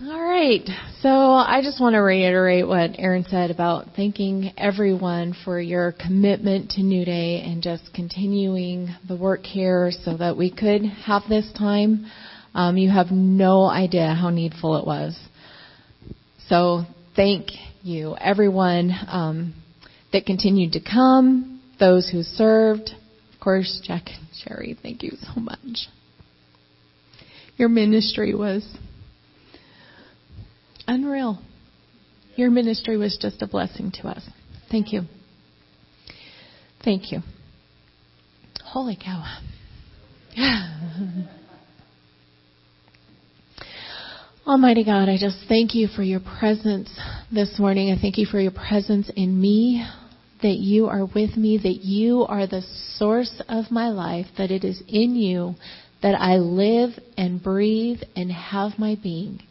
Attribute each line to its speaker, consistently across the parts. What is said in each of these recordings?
Speaker 1: All right. So I just want to reiterate what Aaron said about thanking everyone for your commitment to New Day and just continuing the work here so that we could have this time. Um, you have no idea how needful it was. So thank you, everyone um, that continued to come, those who served. Of course, Jack and Sherry, thank you so much. Your ministry was unreal. Your ministry was just a blessing to us. Thank you. Thank you. Holy cow. Almighty God, I just thank you for your presence this morning. I thank you for your presence in me, that you are with me, that you are the source of my life, that it is in you that I live and breathe and have my being.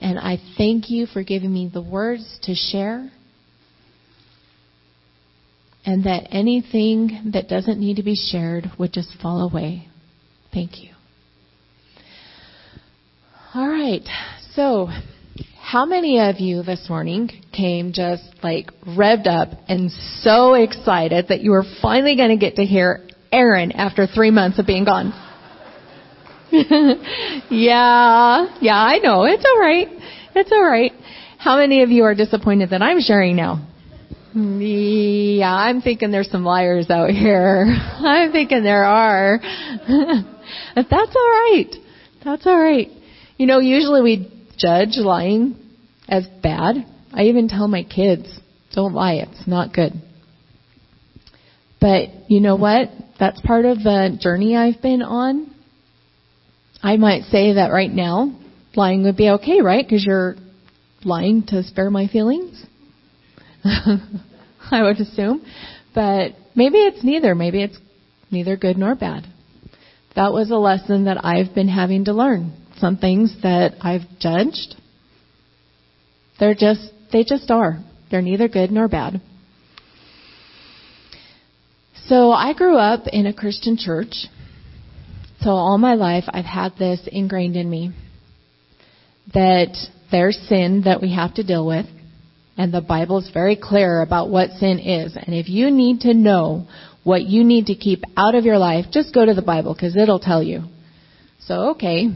Speaker 1: And I thank you for giving me the words to share. And that anything that doesn't need to be shared would just fall away. Thank you. All right. So, how many of you this morning came just like revved up and so excited that you were finally going to get to hear Aaron after three months of being gone? yeah, yeah, I know. It's all right. It's all right. How many of you are disappointed that I'm sharing now? Yeah, I'm thinking there's some liars out here. I'm thinking there are. but that's all right. That's all right. You know, usually we judge lying as bad. I even tell my kids, don't lie, it's not good. But you know what? That's part of the journey I've been on. I might say that right now, lying would be okay, right? Because you're lying to spare my feelings. I would assume. But maybe it's neither. Maybe it's neither good nor bad. That was a lesson that I've been having to learn. Some things that I've judged, they're just, they just are. They're neither good nor bad. So I grew up in a Christian church. So all my life I've had this ingrained in me that there's sin that we have to deal with. And the Bible is very clear about what sin is. And if you need to know what you need to keep out of your life, just go to the Bible because it'll tell you. So, okay,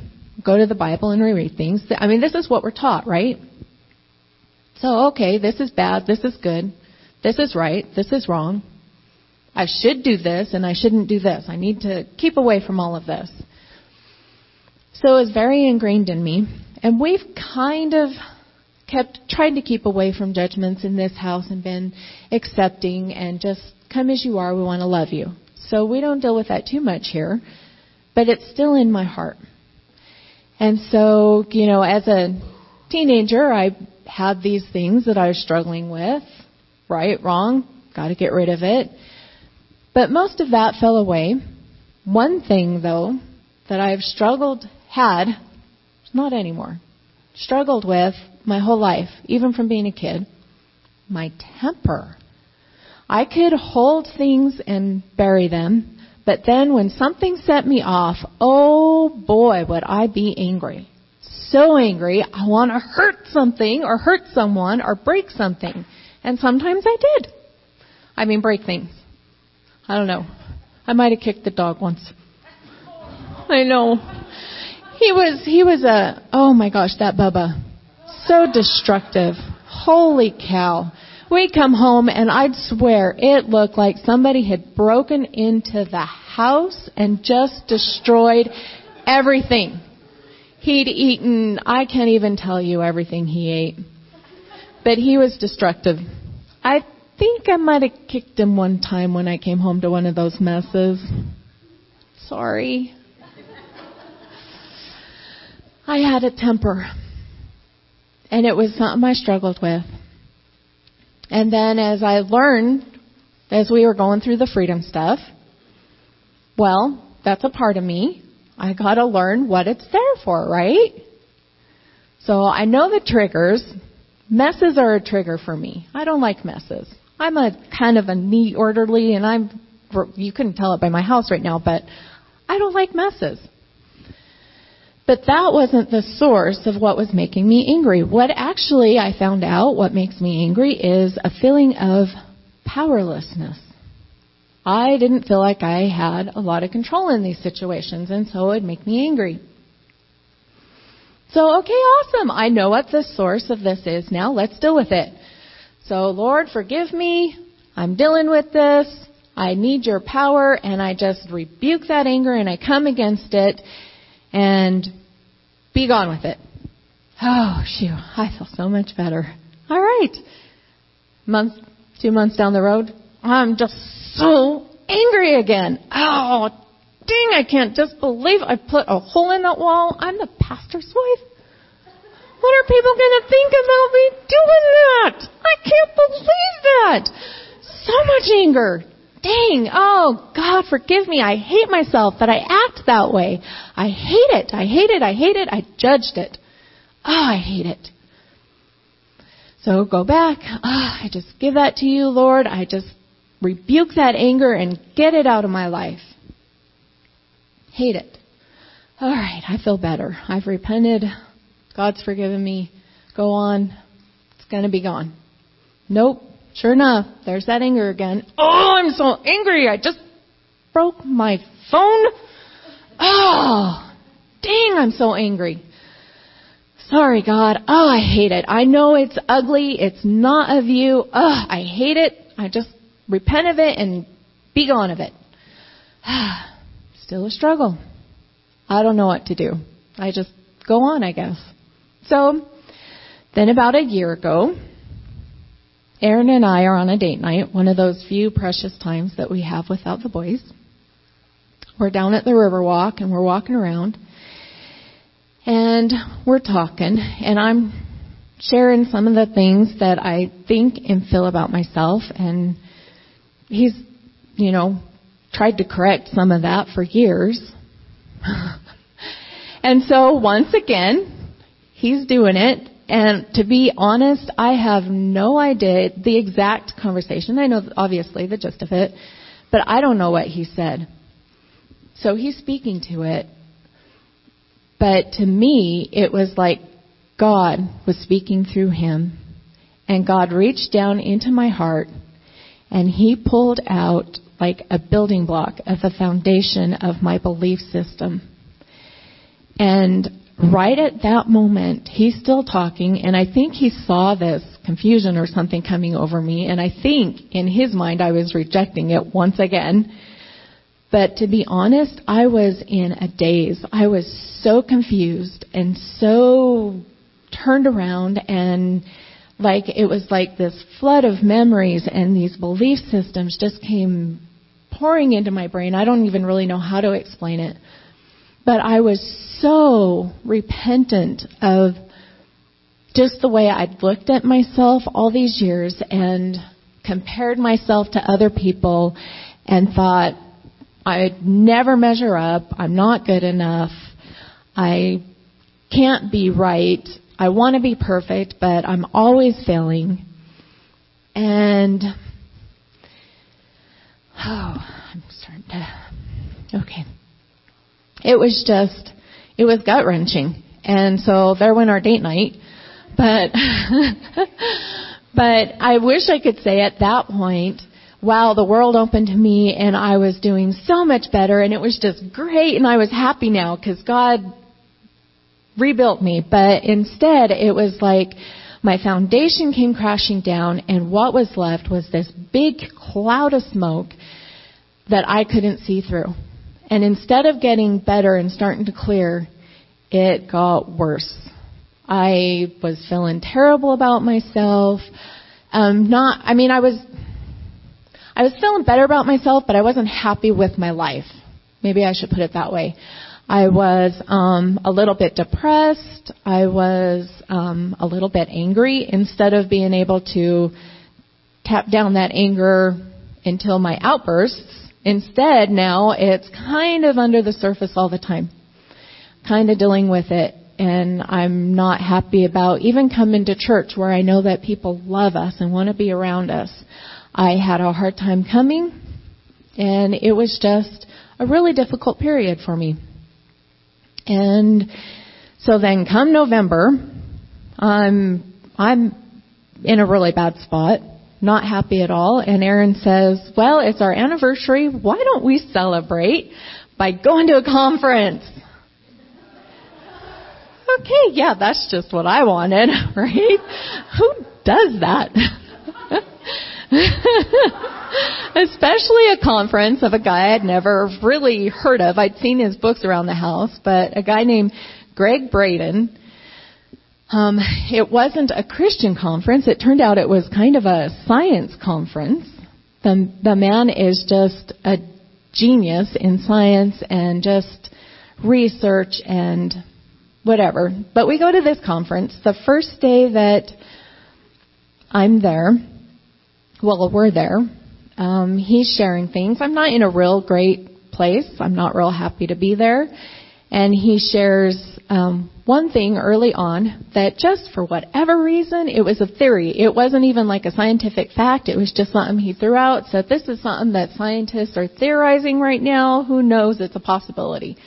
Speaker 1: go to the Bible and reread things. I mean, this is what we're taught, right? So, okay, this is bad, this is good, this is right, this is wrong. I should do this and I shouldn't do this. I need to keep away from all of this. So it was very ingrained in me. And we've kind of kept trying to keep away from judgments in this house and been accepting and just come as you are, we want to love you. So we don't deal with that too much here, but it's still in my heart. And so, you know, as a teenager, I had these things that I was struggling with. Right, wrong, got to get rid of it. But most of that fell away. One thing, though, that I've struggled, had, not anymore, struggled with my whole life, even from being a kid, my temper. I could hold things and bury them, but then when something set me off, oh boy, would I be angry. So angry, I want to hurt something or hurt someone or break something. And sometimes I did. I mean, break things. I don't know. I might have kicked the dog once. I know. He was, he was a, oh my gosh, that Bubba. So destructive. Holy cow. We'd come home and I'd swear it looked like somebody had broken into the house and just destroyed everything. He'd eaten, I can't even tell you everything he ate. But he was destructive. I think I might have kicked him one time when I came home to one of those messes. Sorry. I had a temper. And it was something I struggled with. And then as I learned, as we were going through the freedom stuff, well, that's a part of me. I gotta learn what it's there for, right? So I know the triggers. Messes are a trigger for me. I don't like messes. I'm a kind of a neat, orderly, and I'm, you couldn't tell it by my house right now, but I don't like messes. But that wasn't the source of what was making me angry. What actually I found out what makes me angry is a feeling of powerlessness. I didn't feel like I had a lot of control in these situations, and so it would make me angry. So, okay, awesome. I know what the source of this is now. Let's deal with it. So, Lord, forgive me. I'm dealing with this. I need your power, and I just rebuke that anger and I come against it and be gone with it. Oh, shoot. I feel so much better. All right. Month, two months down the road, I'm just so angry again. Oh, dang, I can't just believe I put a hole in that wall. I'm the pastor's wife. What are people going to think about me doing that? I can't believe that. So much anger. Dang. Oh, God, forgive me. I hate myself that I act that way. I hate it. I hate it. I hate it. I judged it. Oh, I hate it. So go back. Oh, I just give that to you, Lord. I just rebuke that anger and get it out of my life. Hate it. All right, I feel better. I've repented. God's forgiven me. Go on. It's going to be gone. Nope. Sure enough, there's that anger again. Oh, I'm so angry. I just broke my phone. Oh, dang, I'm so angry. Sorry, God. Oh, I hate it. I know it's ugly. It's not of you. Oh, I hate it. I just repent of it and be gone of it. Still a struggle. I don't know what to do. I just go on, I guess. So, then about a year ago, Aaron and I are on a date night, one of those few precious times that we have without the boys. We're down at the Riverwalk and we're walking around and we're talking and I'm sharing some of the things that I think and feel about myself and he's, you know, tried to correct some of that for years. and so once again, he's doing it. And to be honest, I have no idea the exact conversation. I know obviously the gist of it, but I don't know what he said. So he's speaking to it. But to me, it was like God was speaking through him. And God reached down into my heart and he pulled out like a building block of the foundation of my belief system. And right at that moment, he's still talking, and I think he saw this confusion or something coming over me, and I think in his mind I was rejecting it once again. But to be honest, I was in a daze. I was so confused and so turned around and like it was like this flood of memories and these belief systems just came pouring into my brain. I don't even really know how to explain it. But I was so repentant of just the way I'd looked at myself all these years and compared myself to other people and thought, I'd never measure up. I'm not good enough. I can't be right. I want to be perfect, but I'm always failing. And, oh, I'm starting to, okay. It was just, it was gut wrenching. And so there went our date night. But, but I wish I could say at that point, wow, the world opened to me and I was doing so much better and it was just great and I was happy now because God rebuilt me. But instead, it was like my foundation came crashing down, and what was left was this big cloud of smoke that I couldn't see through. And instead of getting better and starting to clear, it got worse. I was feeling terrible about myself. Um, not, I mean, I was, I was feeling better about myself, but I wasn't happy with my life. Maybe I should put it that way. I was um, a little bit depressed. I was um, a little bit angry. Instead of being able to tap down that anger until my outbursts, instead now it's kind of under the surface all the time, kind of dealing with it. And I'm not happy about even coming to church where I know that people love us and want to be around us. I had a hard time coming, and it was just a really difficult period for me. And so then come November, I'm, I'm in a really bad spot, not happy at all. And Aaron says, well, it's our anniversary. Why don't we celebrate by going to a conference? Okay, yeah, that's just what I wanted, right? Who does that? Especially a conference of a guy I'd never really heard of. I'd seen his books around the house, but a guy named Gregg Braden. Um, it wasn't a Christian conference. It turned out it was kind of a science conference. The, the man is just a genius in science and just research and whatever. But we go to this conference. The first day that I'm there, well, we're there. Um, he's sharing things. I'm not in a real great place. I'm not real happy to be there. And he shares um, one thing early on that just for whatever reason, it was a theory. It wasn't even like a scientific fact. It was just something he threw out. So this is something that scientists are theorizing right now. Who knows? It's a possibility.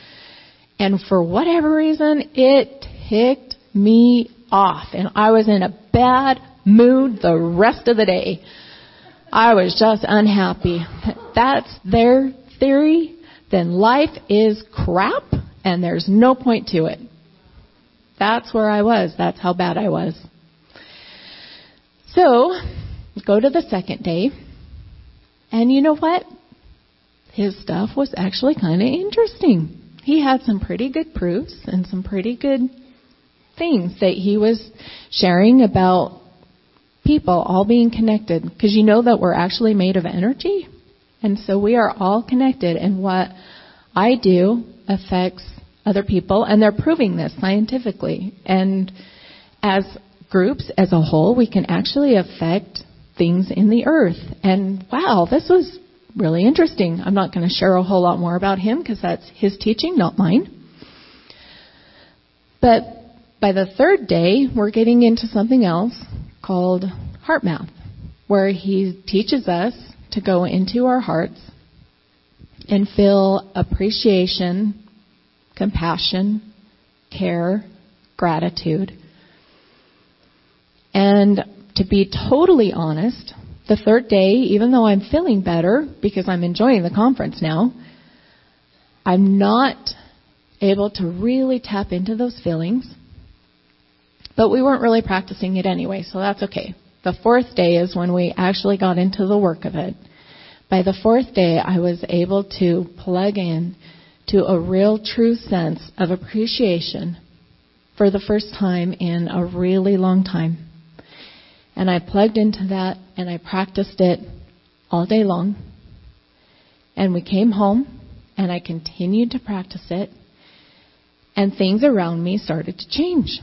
Speaker 1: And for whatever reason, it ticked me off. And I was in a bad mood the rest of the day. I was just unhappy. That's their theory. Then life is crap and there's no point to it. That's where I was. That's how bad I was. So, go to the second day. And you know what? His stuff was actually kind of interesting he had some pretty good proofs and some pretty good things that he was sharing about people all being connected. Because you know that we're actually made of energy. And so we are all connected. And what I do affects other people. And they're proving this scientifically. And as groups, as a whole, we can actually affect things in the earth. And wow, this was really interesting. I'm not going to share a whole lot more about him because that's his teaching, not mine. But by the third day, we're getting into something else called HeartMath, where he teaches us to go into our hearts and feel appreciation, compassion, care, gratitude. And to be totally honest, the third day, even though I'm feeling better because I'm enjoying the conference now, I'm not able to really tap into those feelings. But we weren't really practicing it anyway, so that's okay. The fourth day is when we actually got into the work of it. By the fourth day, I was able to plug in to a real true sense of appreciation for the first time in a really long time. And I plugged into that and I practiced it all day long. And we came home and I continued to practice it. And things around me started to change.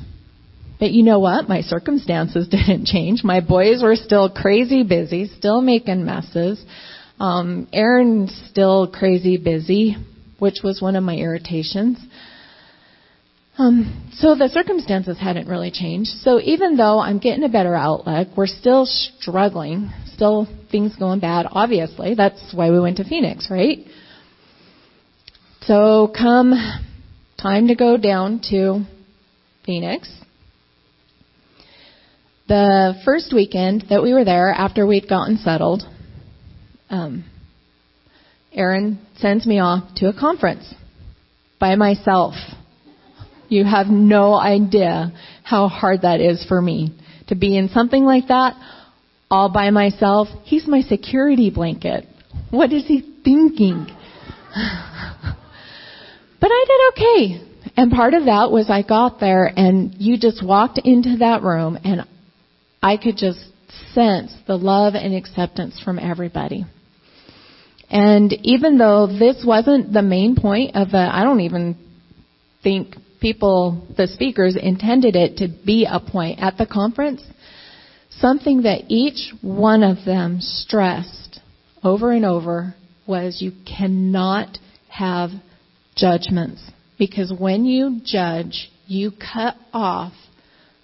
Speaker 1: But you know what? My circumstances didn't change. My boys were still crazy busy, still making messes. Um, Aaron's still crazy busy, which was one of my irritations. Um, so the circumstances hadn't really changed. So even though I'm getting a better outlook, we're still struggling, still things going bad, obviously. That's why we went to Phoenix, right? So come time to go down to Phoenix. The first weekend that we were there, after we'd gotten settled, um, Aaron sends me off to a conference by myself. You have no idea how hard that is for me to be in something like that all by myself. He's my security blanket. What is he thinking? but I did okay. And part of that was I got there and you just walked into that room and I could just sense the love and acceptance from everybody. And even though this wasn't the main point of the, I don't even think people, the speakers, intended it to be a point at the conference, something that each one of them stressed over and over was you cannot have judgments. Because when you judge, you cut off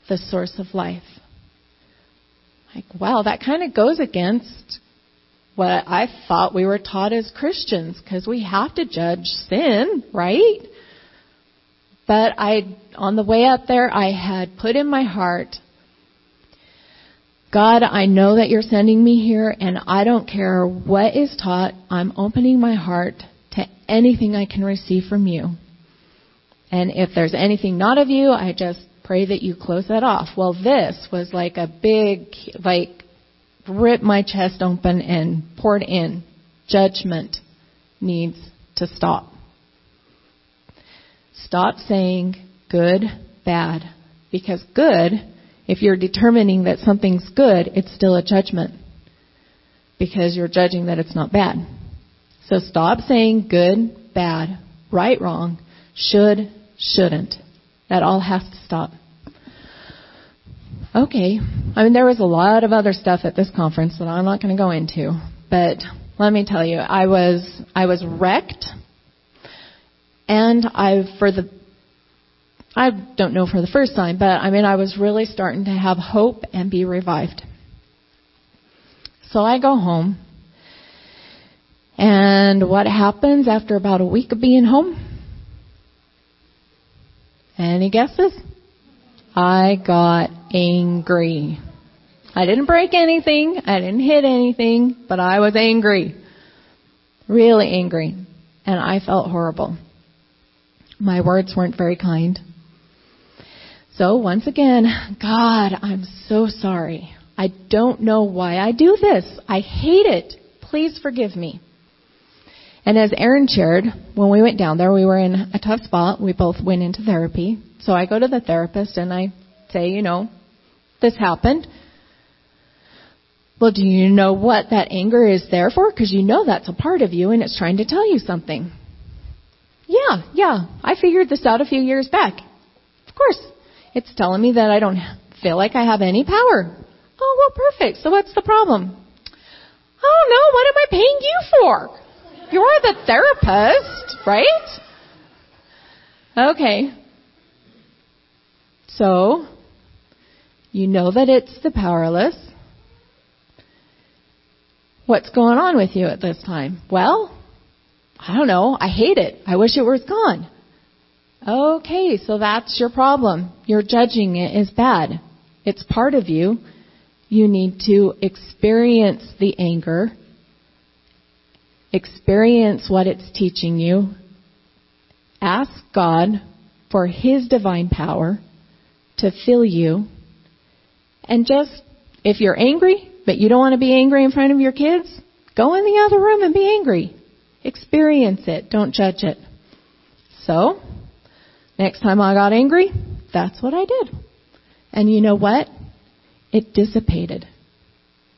Speaker 1: the source of life. Like, wow, that kind of goes against what I thought we were taught as Christians, because we have to judge sin, right? But I, on the way up there, I had put in my heart, God, I know that you're sending me here and I don't care what is taught. I'm opening my heart to anything I can receive from you. And if there's anything not of you, I just pray that you close that off. Well, this was like a big, like, rip my chest open and poured in. Judgment needs to stop. Stop saying good, bad. Because good, if you're determining that something's good, it's still a judgment. Because you're judging that it's not bad. So stop saying good, bad, right, wrong, should, shouldn't. That all has to stop. Okay. I mean, there was a lot of other stuff at this conference that I'm not going to go into, but let me tell you, I was, I was wrecked and I, for the, I don't know for the first time, but I mean, I was really starting to have hope and be revived. So I go home. And what happens after about a week of being home? Any guesses? I got angry. I didn't break anything. I didn't hit anything, but I was angry. Really angry. And I felt horrible. My words weren't very kind. So once again, God, I'm so sorry. I don't know why I do this. I hate it. Please forgive me. And as Aaron shared, when we went down there, we were in a tough spot. We both went into therapy. So I go to the therapist and I say, you know, this happened. Well, do you know what that anger is there for? Because you know that's a part of you and it's trying to tell you something. Yeah, yeah. I figured this out a few years back. Of course. It's telling me that I don't feel like I have any power. Oh, well, perfect. So what's the problem? Oh, no. What am I paying you for? You're the therapist, right? Okay. So, you know that it's the powerless. What's going on with you at this time? Well, I don't know. I hate it. I wish it was gone. Okay, so that's your problem. You're judging it as bad. It's part of you. You need to experience the anger, experience what it's teaching you, ask God for His divine power to fill you, and just, if you're angry, but you don't want to be angry in front of your kids, go in the other room and be angry. Experience it. Don't judge it. So, next time I got angry, that's what I did. And you know what? It dissipated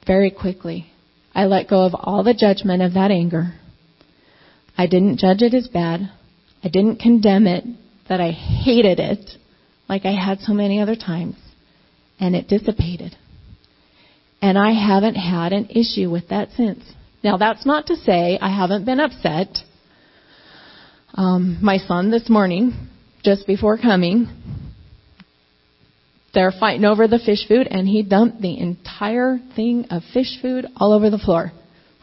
Speaker 1: very quickly. I let go of all the judgment of that anger. I didn't judge it as bad. I didn't condemn it that I hated it like I had so many other times. And it dissipated. And I haven't had an issue with that since. Now, that's not to say I haven't been upset. Um, my son this morning, just before coming, they're fighting over the fish food, and he dumped the entire thing of fish food all over the floor.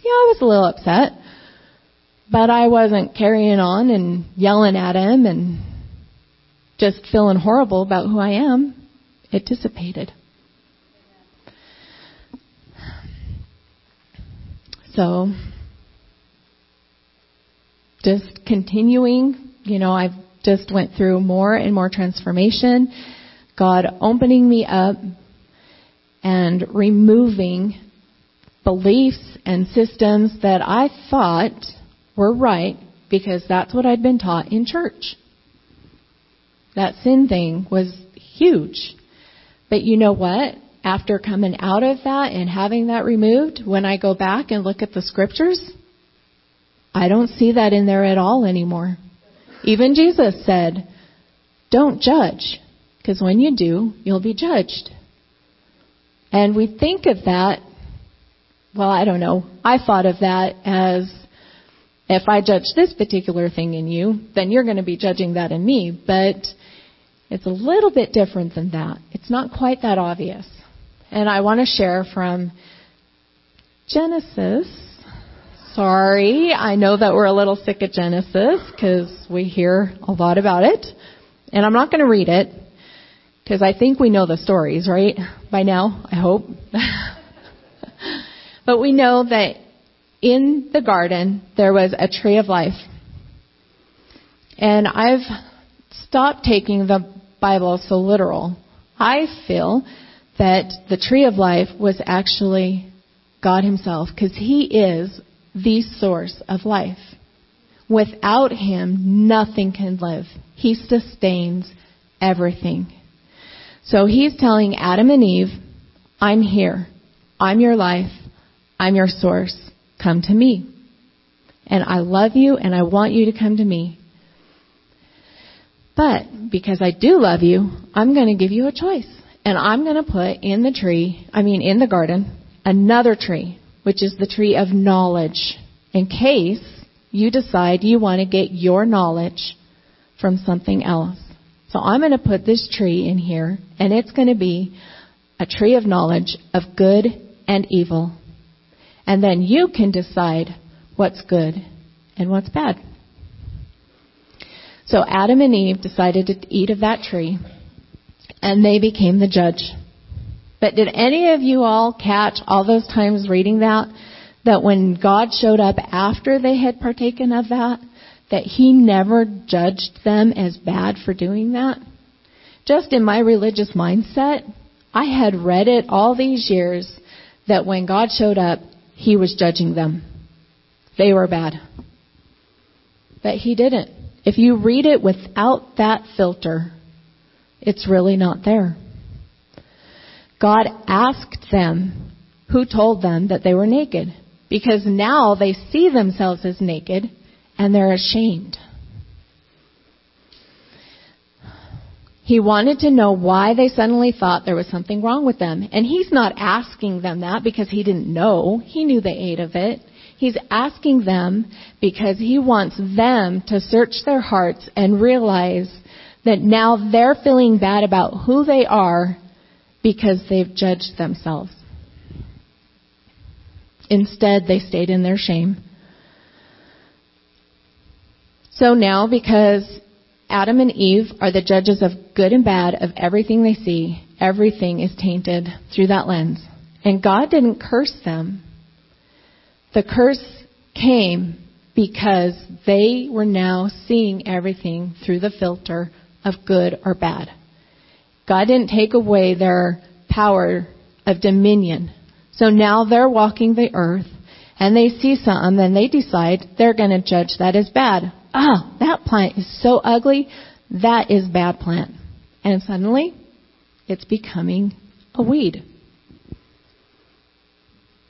Speaker 1: Yeah, I was a little upset, but I wasn't carrying on and yelling at him and just feeling horrible about who I am. It dissipated. So, just continuing, you know, I've just went through more and more transformation. God opening me up and removing beliefs and systems that I thought were right because that's what I'd been taught in church. That sin thing was huge. But you know what? after coming out of that and having that removed, when I go back and look at the scriptures, I don't see that in there at all anymore. Even Jesus said, don't judge, because when you do, you'll be judged. And we think of that, well, I don't know. I thought of that as if I judge this particular thing in you, then you're going to be judging that in me. But it's a little bit different than that. It's not quite that obvious. And I want to share from Genesis. Sorry, I know that we're a little sick of Genesis because we hear a lot about it. And I'm not going to read it because I think we know the stories, right? By now, I hope. but we know that in the garden there was a tree of life. And I've stopped taking the Bible so literal. I feel that the tree of life was actually God Himself because He is the source of life. Without Him, nothing can live. He sustains everything. So He's telling Adam and Eve, I'm here. I'm your life. I'm your source. Come to me. And I love you and I want you to come to me. But because I do love you, I'm going to give you a choice. And I'm going to put in the tree, I mean in the garden, another tree, which is the tree of knowledge, in case you decide you want to get your knowledge from something else. So I'm going to put this tree in here, and it's going to be a tree of knowledge of good and evil. And then you can decide what's good and what's bad. So Adam and Eve decided to eat of that tree, and they became the judge. But did any of you all catch all those times reading that? That when God showed up after they had partaken of that, that He never judged them as bad for doing that? Just in my religious mindset, I had read it all these years that when God showed up, he was judging them. They were bad. But he didn't. If you read it without that filter, it's really not there. God asked them who told them that they were naked because now they see themselves as naked and they're ashamed. He wanted to know why they suddenly thought there was something wrong with them. And he's not asking them that because he didn't know. He knew they ate of it. He's asking them because he wants them to search their hearts and realize that now they're feeling bad about who they are because they've judged themselves. Instead, they stayed in their shame. So now, because Adam and Eve are the judges of good and bad of everything they see. Everything is tainted through that lens. And God didn't curse them. The curse came because they were now seeing everything through the filter of good or bad. God didn't take away their power of dominion. So now they're walking the earth and they see something and they decide they're going to judge that as bad oh, that plant is so ugly. That is bad plant. And suddenly, it's becoming a weed.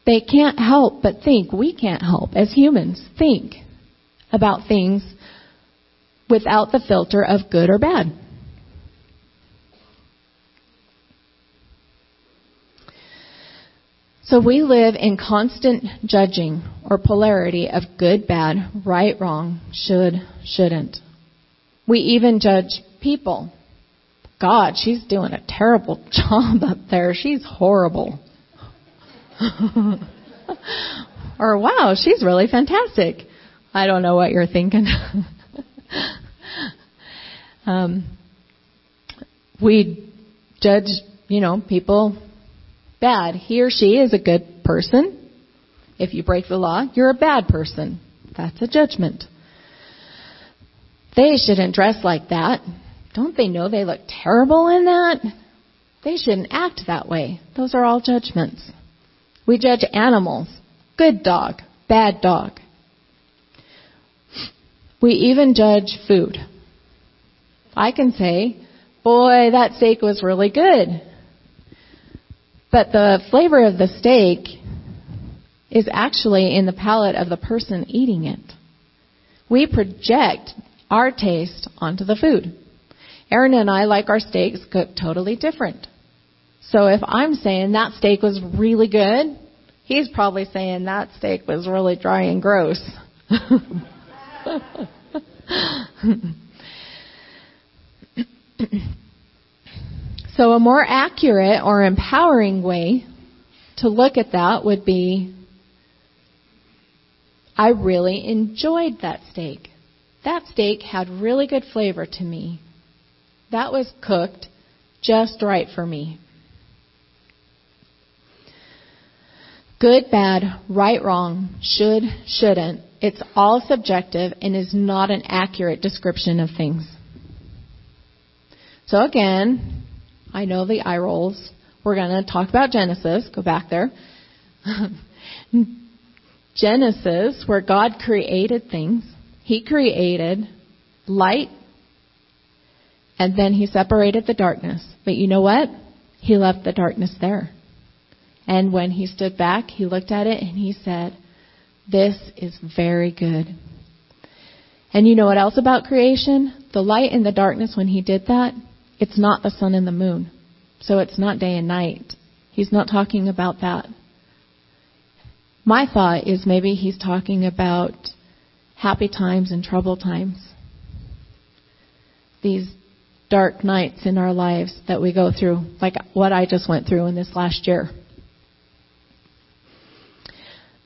Speaker 1: They can't help but think. We can't help as humans think about things without the filter of good or bad. So we live in constant judging or polarity of good, bad, right, wrong, should, shouldn't. We even judge people. God, she's doing a terrible job up there. She's horrible. or wow, she's really fantastic. I don't know what you're thinking. um, we judge, you know, people bad. He or she is a good person. If you break the law, you're a bad person. That's a judgment. They shouldn't dress like that. Don't they know they look terrible in that? They shouldn't act that way. Those are all judgments. We judge animals. Good dog, bad dog. We even judge food. I can say, boy, that steak was really good. But the flavor of the steak is actually in the palate of the person eating it. We project our taste onto the food. Aaron and I like our steaks cooked totally different. So if I'm saying that steak was really good, he's probably saying that steak was really dry and gross. So, a more accurate or empowering way to look at that would be I really enjoyed that steak. That steak had really good flavor to me. That was cooked just right for me. Good, bad, right, wrong, should, shouldn't. It's all subjective and is not an accurate description of things. So again, I know the eye rolls. We're going to talk about Genesis. Go back there. Genesis, where God created things. He created light and then he separated the darkness. But you know what? He left the darkness there. And when he stood back, he looked at it and he said, This is very good. And you know what else about creation? The light and the darkness, when he did that, it's not the sun and the moon. So it's not day and night. He's not talking about that. My thought is maybe he's talking about happy times and troubled times. These dark nights in our lives that we go through, like what I just went through in this last year.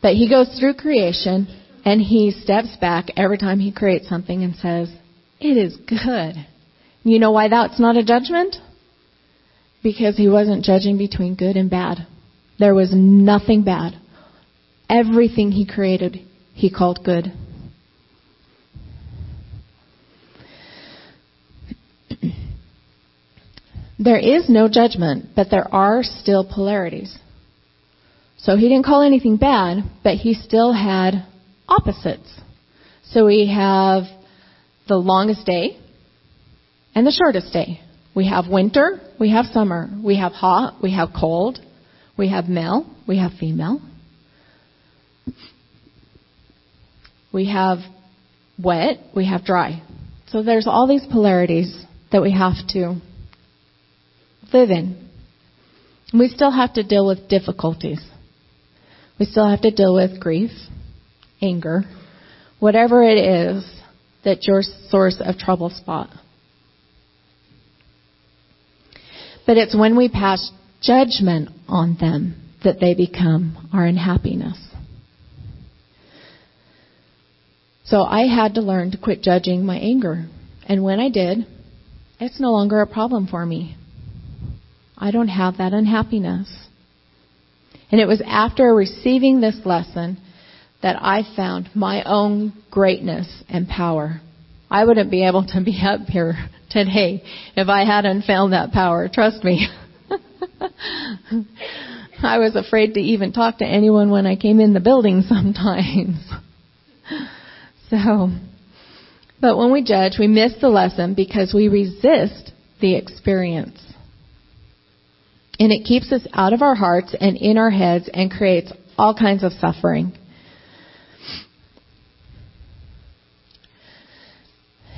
Speaker 1: But he goes through creation and he steps back every time he creates something and says, It is good. You know why that's not a judgment? Because he wasn't judging between good and bad. There was nothing bad. Everything he created, he called good. there is no judgment, but there are still polarities. So he didn't call anything bad, but he still had opposites. So we have the longest day and the shortest day. We have winter, we have summer, we have hot, we have cold, we have male, we have female. We have wet, we have dry. So there's all these polarities that we have to live in. We still have to deal with difficulties. We still have to deal with grief, anger, whatever it is that's your source of trouble spot. But it's when we pass judgment on them that they become our unhappiness. So I had to learn to quit judging my anger. And when I did, it's no longer a problem for me. I don't have that unhappiness. And it was after receiving this lesson that I found my own greatness and power. I wouldn't be able to be up here today if I hadn't found that power. Trust me. I was afraid to even talk to anyone when I came in the building sometimes. so, but when we judge, we miss the lesson because we resist the experience. And it keeps us out of our hearts and in our heads and creates all kinds of suffering.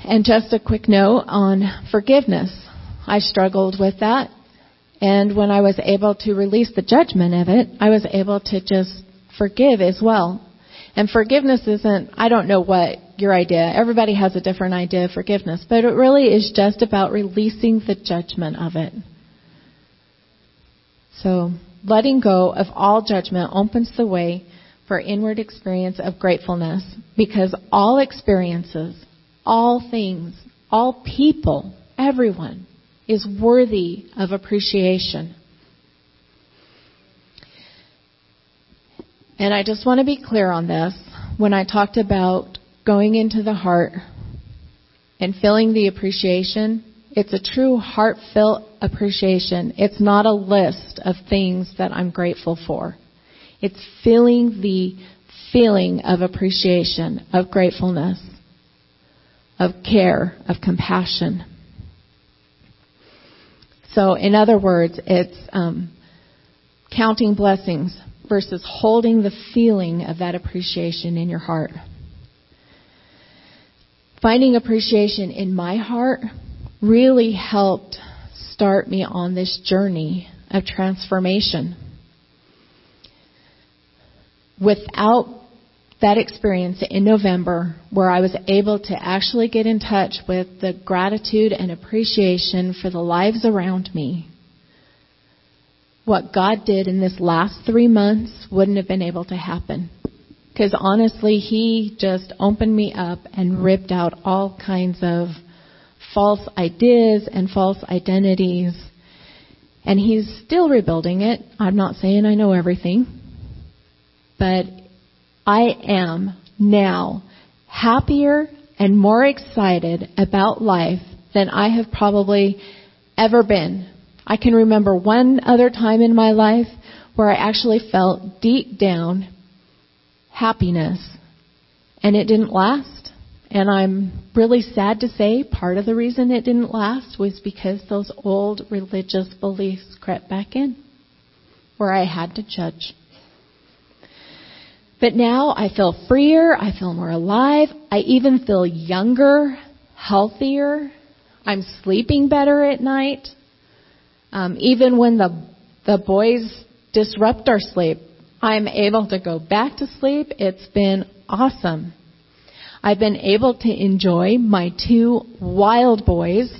Speaker 1: And just a quick note on forgiveness. I struggled with that. And when I was able to release the judgment of it, I was able to just forgive as well. And forgiveness isn't, I don't know what your idea, everybody has a different idea of forgiveness, but it really is just about releasing the judgment of it. So, letting go of all judgment opens the way for inward experience of gratefulness because all experiences, all things, all people, everyone is worthy of appreciation. And I just want to be clear on this. When I talked about going into the heart and feeling the appreciation, it's a true heartfelt appreciation. It's not a list of things that I'm grateful for. It's feeling the feeling of appreciation, of gratefulness, of care, of compassion. So, in other words, it's um, counting blessings versus holding the feeling of that appreciation in your heart. Finding appreciation in my heart really helped start me on this journey of transformation. Without that experience in November, where I was able to actually get in touch with the gratitude and appreciation for the lives around me, what God did in this last three months wouldn't have been able to happen. Because honestly, He just opened me up and ripped out all kinds of false ideas and false identities. And he's still rebuilding it. I'm not saying I know everything. But I am now happier and more excited about life than I have probably ever been. I can remember one other time in my life where I actually felt deep down happiness. And it didn't last. And I'm really sad to say part of the reason it didn't last was because those old religious beliefs crept back in, where I had to judge. But now I feel freer, I feel more alive, I even feel younger, healthier, I'm sleeping better at night. Um, even when the the boys disrupt our sleep, I'm able to go back to sleep. It's been awesome. I've been able to enjoy my two wild boys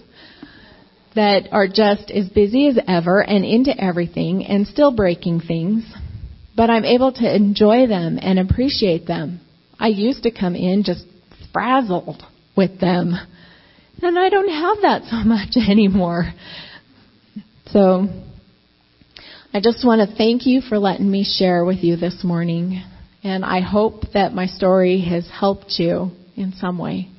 Speaker 1: that are just as busy as ever and into everything and still breaking things. But I'm able to enjoy them and appreciate them. I used to come in just frazzled with them. And I don't have that so much anymore. So, I just want to thank you for letting me share with you this morning. And I hope that my story has helped you in some way.